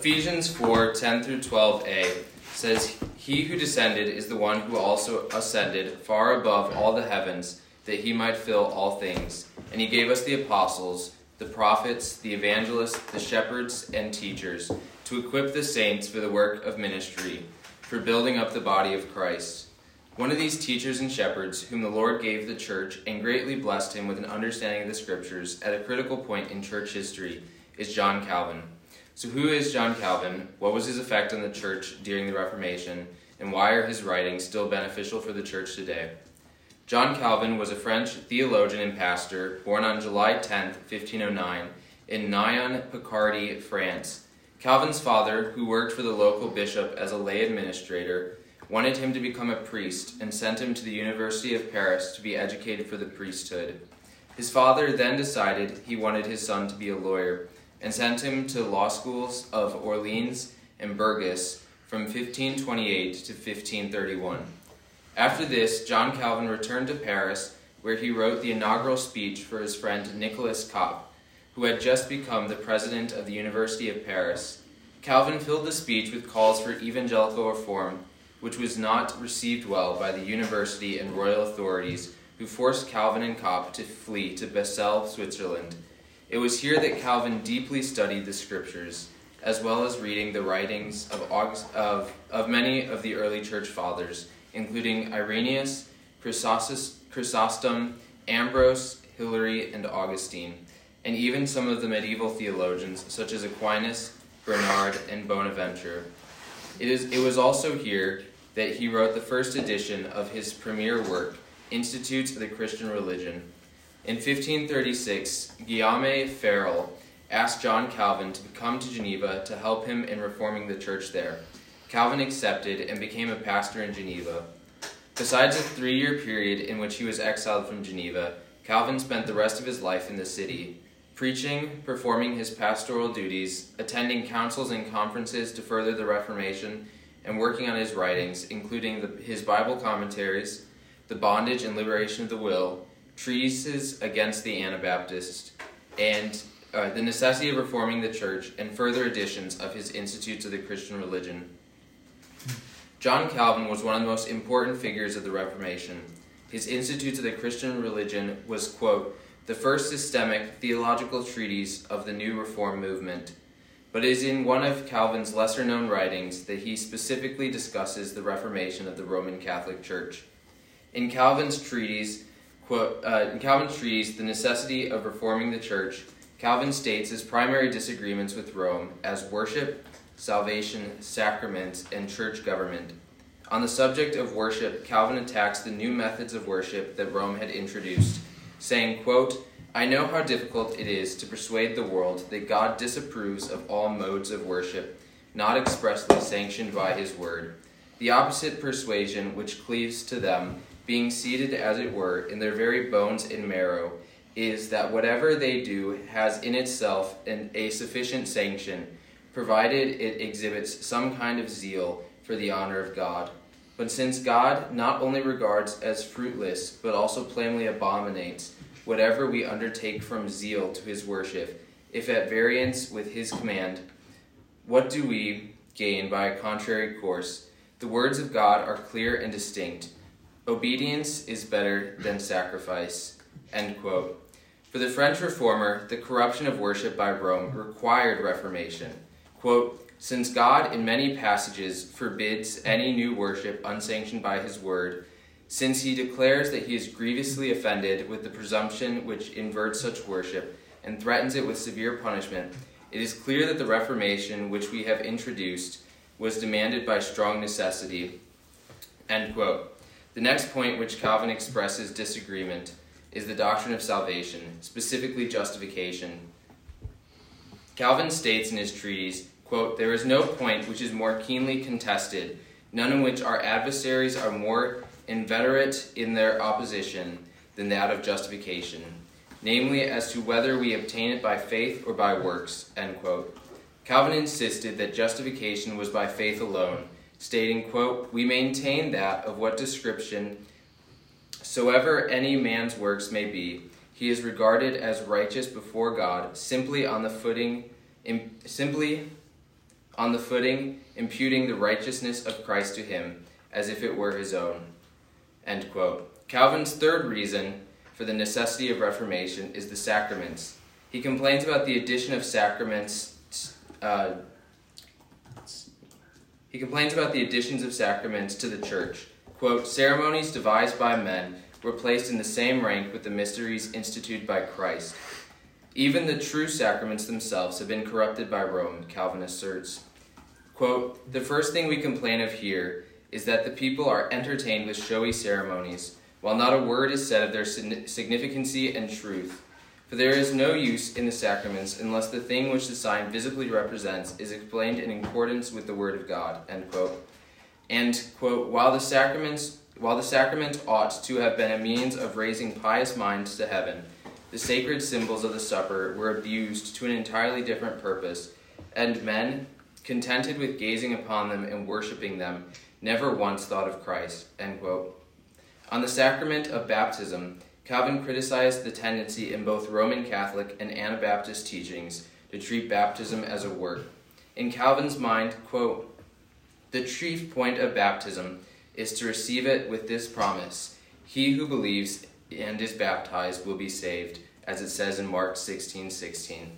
Ephesians 4 10 through 12a says, He who descended is the one who also ascended far above all the heavens, that he might fill all things. And he gave us the apostles, the prophets, the evangelists, the shepherds, and teachers, to equip the saints for the work of ministry, for building up the body of Christ. One of these teachers and shepherds, whom the Lord gave the church and greatly blessed him with an understanding of the scriptures at a critical point in church history, is John Calvin. So, who is John Calvin? What was his effect on the church during the Reformation? And why are his writings still beneficial for the church today? John Calvin was a French theologian and pastor born on July 10, 1509, in Noyon, Picardy, France. Calvin's father, who worked for the local bishop as a lay administrator, wanted him to become a priest and sent him to the University of Paris to be educated for the priesthood. His father then decided he wanted his son to be a lawyer and sent him to law schools of Orleans and Bourges from 1528 to 1531. After this, John Calvin returned to Paris, where he wrote the inaugural speech for his friend Nicholas Cop, who had just become the president of the University of Paris. Calvin filled the speech with calls for evangelical reform, which was not received well by the university and royal authorities, who forced Calvin and Cop to flee to Basel, Switzerland it was here that Calvin deeply studied the scriptures, as well as reading the writings of, of, of many of the early church fathers, including Irenaeus, Chrysostom, Ambrose, Hilary, and Augustine, and even some of the medieval theologians such as Aquinas, Bernard, and Bonaventure. It, is, it was also here that he wrote the first edition of his premier work, Institutes of the Christian Religion, in 1536, Guillaume Farel asked John Calvin to come to Geneva to help him in reforming the church there. Calvin accepted and became a pastor in Geneva. Besides a three year period in which he was exiled from Geneva, Calvin spent the rest of his life in the city, preaching, performing his pastoral duties, attending councils and conferences to further the Reformation, and working on his writings, including the, his Bible commentaries, The Bondage and Liberation of the Will, treatises against the Anabaptists, and uh, the necessity of reforming the church, and further editions of his Institutes of the Christian Religion. John Calvin was one of the most important figures of the Reformation. His Institutes of the Christian Religion was, quote, the first systemic theological treatise of the new Reform movement, but it is in one of Calvin's lesser known writings that he specifically discusses the Reformation of the Roman Catholic Church. In Calvin's treatise, Quote, uh, in Calvin's treatise, The Necessity of Reforming the Church, Calvin states his primary disagreements with Rome as worship, salvation, sacraments, and church government. On the subject of worship, Calvin attacks the new methods of worship that Rome had introduced, saying, quote, I know how difficult it is to persuade the world that God disapproves of all modes of worship, not expressly sanctioned by his word. The opposite persuasion which cleaves to them being seated as it were in their very bones and marrow, is that whatever they do has in itself an, a sufficient sanction, provided it exhibits some kind of zeal for the honor of God. But since God not only regards as fruitless, but also plainly abominates whatever we undertake from zeal to his worship, if at variance with his command, what do we gain by a contrary course? The words of God are clear and distinct Obedience is better than sacrifice. End quote. For the French reformer, the corruption of worship by Rome required reformation. Quote, Since God in many passages forbids any new worship unsanctioned by his word, since he declares that he is grievously offended with the presumption which inverts such worship and threatens it with severe punishment, it is clear that the Reformation which we have introduced was demanded by strong necessity. End quote. The next point which Calvin expresses disagreement is the doctrine of salvation, specifically justification. Calvin states in his treatise, quote, There is no point which is more keenly contested, none in which our adversaries are more inveterate in their opposition than that of justification, namely as to whether we obtain it by faith or by works. End quote. Calvin insisted that justification was by faith alone stating, quote, We maintain that of what description soever any man's works may be, he is regarded as righteous before God simply on the footing simply on the footing imputing the righteousness of Christ to him as if it were his own. End quote. Calvin's third reason for the necessity of Reformation is the sacraments. He complains about the addition of sacraments. Uh, he complains about the additions of sacraments to the church. Quote, ceremonies devised by men were placed in the same rank with the mysteries instituted by Christ. Even the true sacraments themselves have been corrupted by Rome, Calvin asserts. Quote, the first thing we complain of here is that the people are entertained with showy ceremonies, while not a word is said of their significancy and truth. For there is no use in the sacraments unless the thing which the sign visibly represents is explained in accordance with the word of God. End quote. And quote, while the sacraments while the sacrament ought to have been a means of raising pious minds to heaven, the sacred symbols of the supper were abused to an entirely different purpose, and men, contented with gazing upon them and worshipping them, never once thought of Christ. On the sacrament of baptism, Calvin criticized the tendency in both Roman Catholic and Anabaptist teachings to treat baptism as a work. In Calvin's mind, quote, the chief point of baptism is to receive it with this promise He who believes and is baptized will be saved, as it says in Mark 16 16.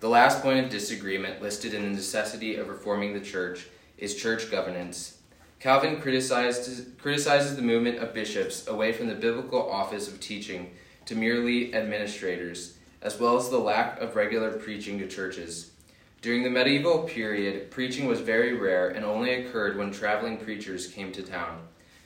The last point of disagreement listed in the necessity of reforming the church is church governance. Calvin criticizes the movement of bishops away from the biblical office of teaching to merely administrators, as well as the lack of regular preaching to churches. During the medieval period, preaching was very rare and only occurred when traveling preachers came to town.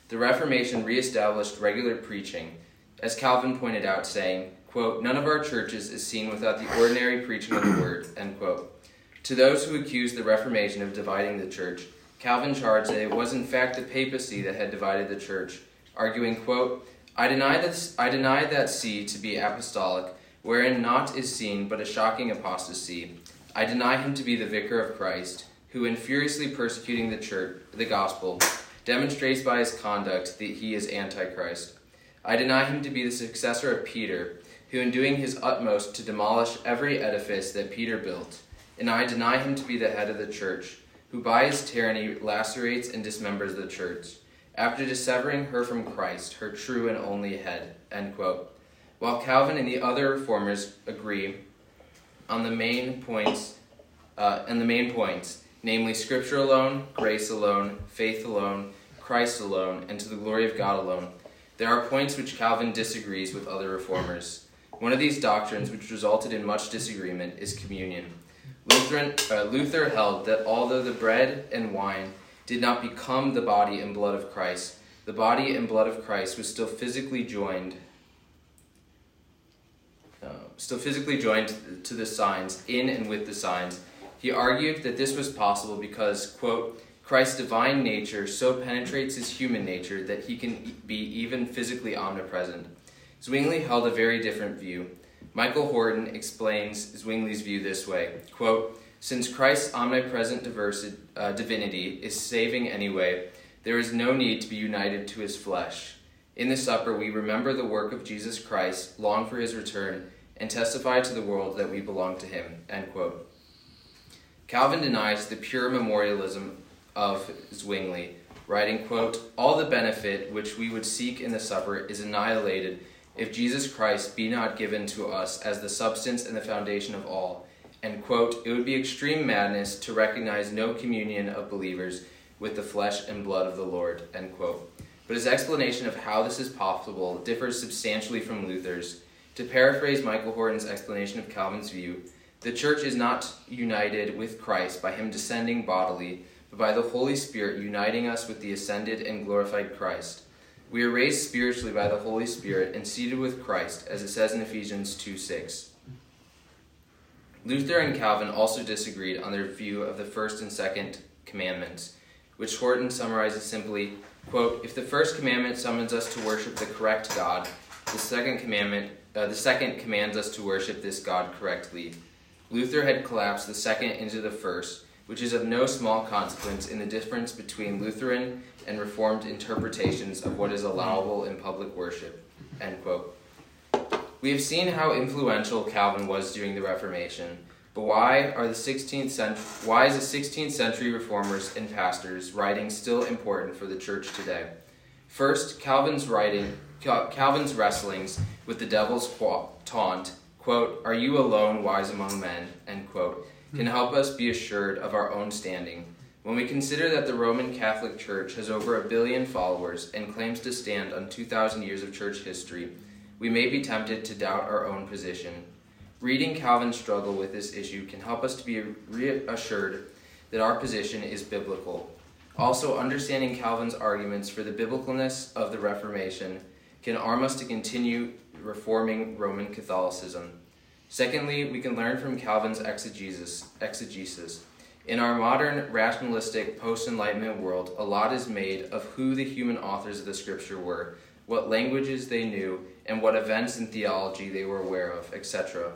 The Reformation reestablished regular preaching, as Calvin pointed out, saying, quote, None of our churches is seen without the ordinary preaching of the word. End quote. To those who accuse the Reformation of dividing the church, Calvin charged that it was in fact the papacy that had divided the church, arguing, quote, I deny, that, I deny that see to be apostolic, wherein naught is seen but a shocking apostasy I deny him to be the vicar of Christ, who, in furiously persecuting the church, the gospel, demonstrates by his conduct that he is Antichrist. I deny him to be the successor of Peter, who, in doing his utmost to demolish every edifice that Peter built, and I deny him to be the head of the church, who by his tyranny lacerates and dismembers the church, after dissevering her from Christ, her true and only head. While Calvin and the other reformers agree on the main points, uh, and the main points, namely Scripture alone, grace alone, faith alone, Christ alone, and to the glory of God alone. There are points which Calvin disagrees with other reformers. One of these doctrines, which resulted in much disagreement, is communion. Lutheran, uh, Luther held that although the bread and wine did not become the body and blood of Christ, the body and blood of Christ was still physically joined uh, still physically joined to the signs, in and with the signs. He argued that this was possible because, quote, Christ's divine nature so penetrates his human nature that he can be even physically omnipresent. Zwingli held a very different view. Michael Horton explains Zwingli's view this way quote, Since Christ's omnipresent diversi- uh, divinity is saving anyway, there is no need to be united to his flesh. In the supper, we remember the work of Jesus Christ, long for his return, and testify to the world that we belong to him. End quote. Calvin denies the pure memorialism of Zwingli, writing, quote, All the benefit which we would seek in the supper is annihilated if Jesus Christ be not given to us as the substance and the foundation of all. And, quote, It would be extreme madness to recognize no communion of believers with the flesh and blood of the Lord. End quote. But his explanation of how this is possible differs substantially from Luther's to paraphrase Michael Horton's explanation of Calvin's view, the church is not united with Christ by him descending bodily, but by the Holy Spirit uniting us with the ascended and glorified Christ. We are raised spiritually by the Holy Spirit and seated with Christ, as it says in Ephesians 2 6. Luther and Calvin also disagreed on their view of the first and second commandments, which Horton summarizes simply quote, If the first commandment summons us to worship the correct God, the second commandment uh, the second commands us to worship this God correctly. Luther had collapsed the second into the first, which is of no small consequence in the difference between Lutheran and Reformed interpretations of what is allowable in public worship. End quote. We have seen how influential Calvin was during the Reformation. But why are the 16th century, why is the 16th century reformers and pastors' writing still important for the church today? First, Calvin's writing, Calvin's wrestlings with the devil's taunt, quote, "Are you alone, wise among men?" end quote, can help us be assured of our own standing. When we consider that the Roman Catholic Church has over a billion followers and claims to stand on 2,000 years of church history, we may be tempted to doubt our own position. Reading Calvin's struggle with this issue can help us to be reassured that our position is biblical. Also, understanding Calvin's arguments for the biblicalness of the Reformation can arm us to continue reforming Roman Catholicism. Secondly, we can learn from Calvin's exegesis. exegesis. In our modern rationalistic post Enlightenment world, a lot is made of who the human authors of the Scripture were, what languages they knew, and what events in theology they were aware of, etc.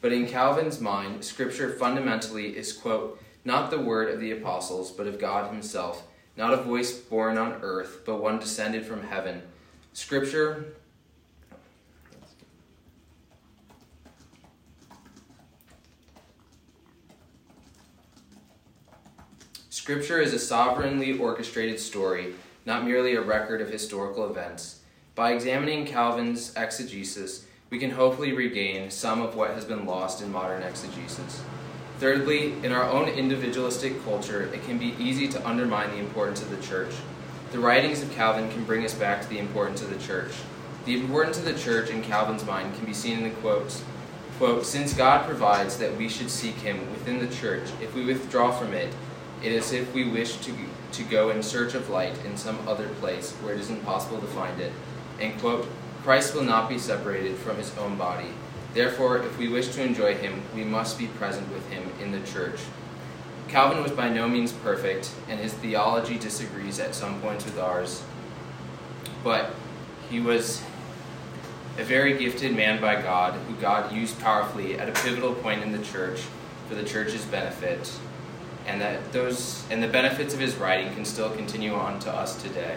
But in Calvin's mind, Scripture fundamentally is, quote, not the word of the apostles, but of God Himself, not a voice born on earth, but one descended from heaven. Scripture Scripture is a sovereignly orchestrated story, not merely a record of historical events. By examining Calvin's exegesis, we can hopefully regain some of what has been lost in modern exegesis. Thirdly, in our own individualistic culture, it can be easy to undermine the importance of the church. The writings of Calvin can bring us back to the importance of the church. The importance of the church in Calvin's mind can be seen in the quotes. Quote, Since God provides that we should seek him within the church, if we withdraw from it, it is if we wish to, to go in search of light in some other place where it is impossible to find it. And quote, Christ will not be separated from his own body. Therefore, if we wish to enjoy him, we must be present with him in the church. Calvin was by no means perfect, and his theology disagrees at some points with ours. But he was a very gifted man by God, who God used powerfully at a pivotal point in the church for the church's benefit, and that those and the benefits of his writing can still continue on to us today.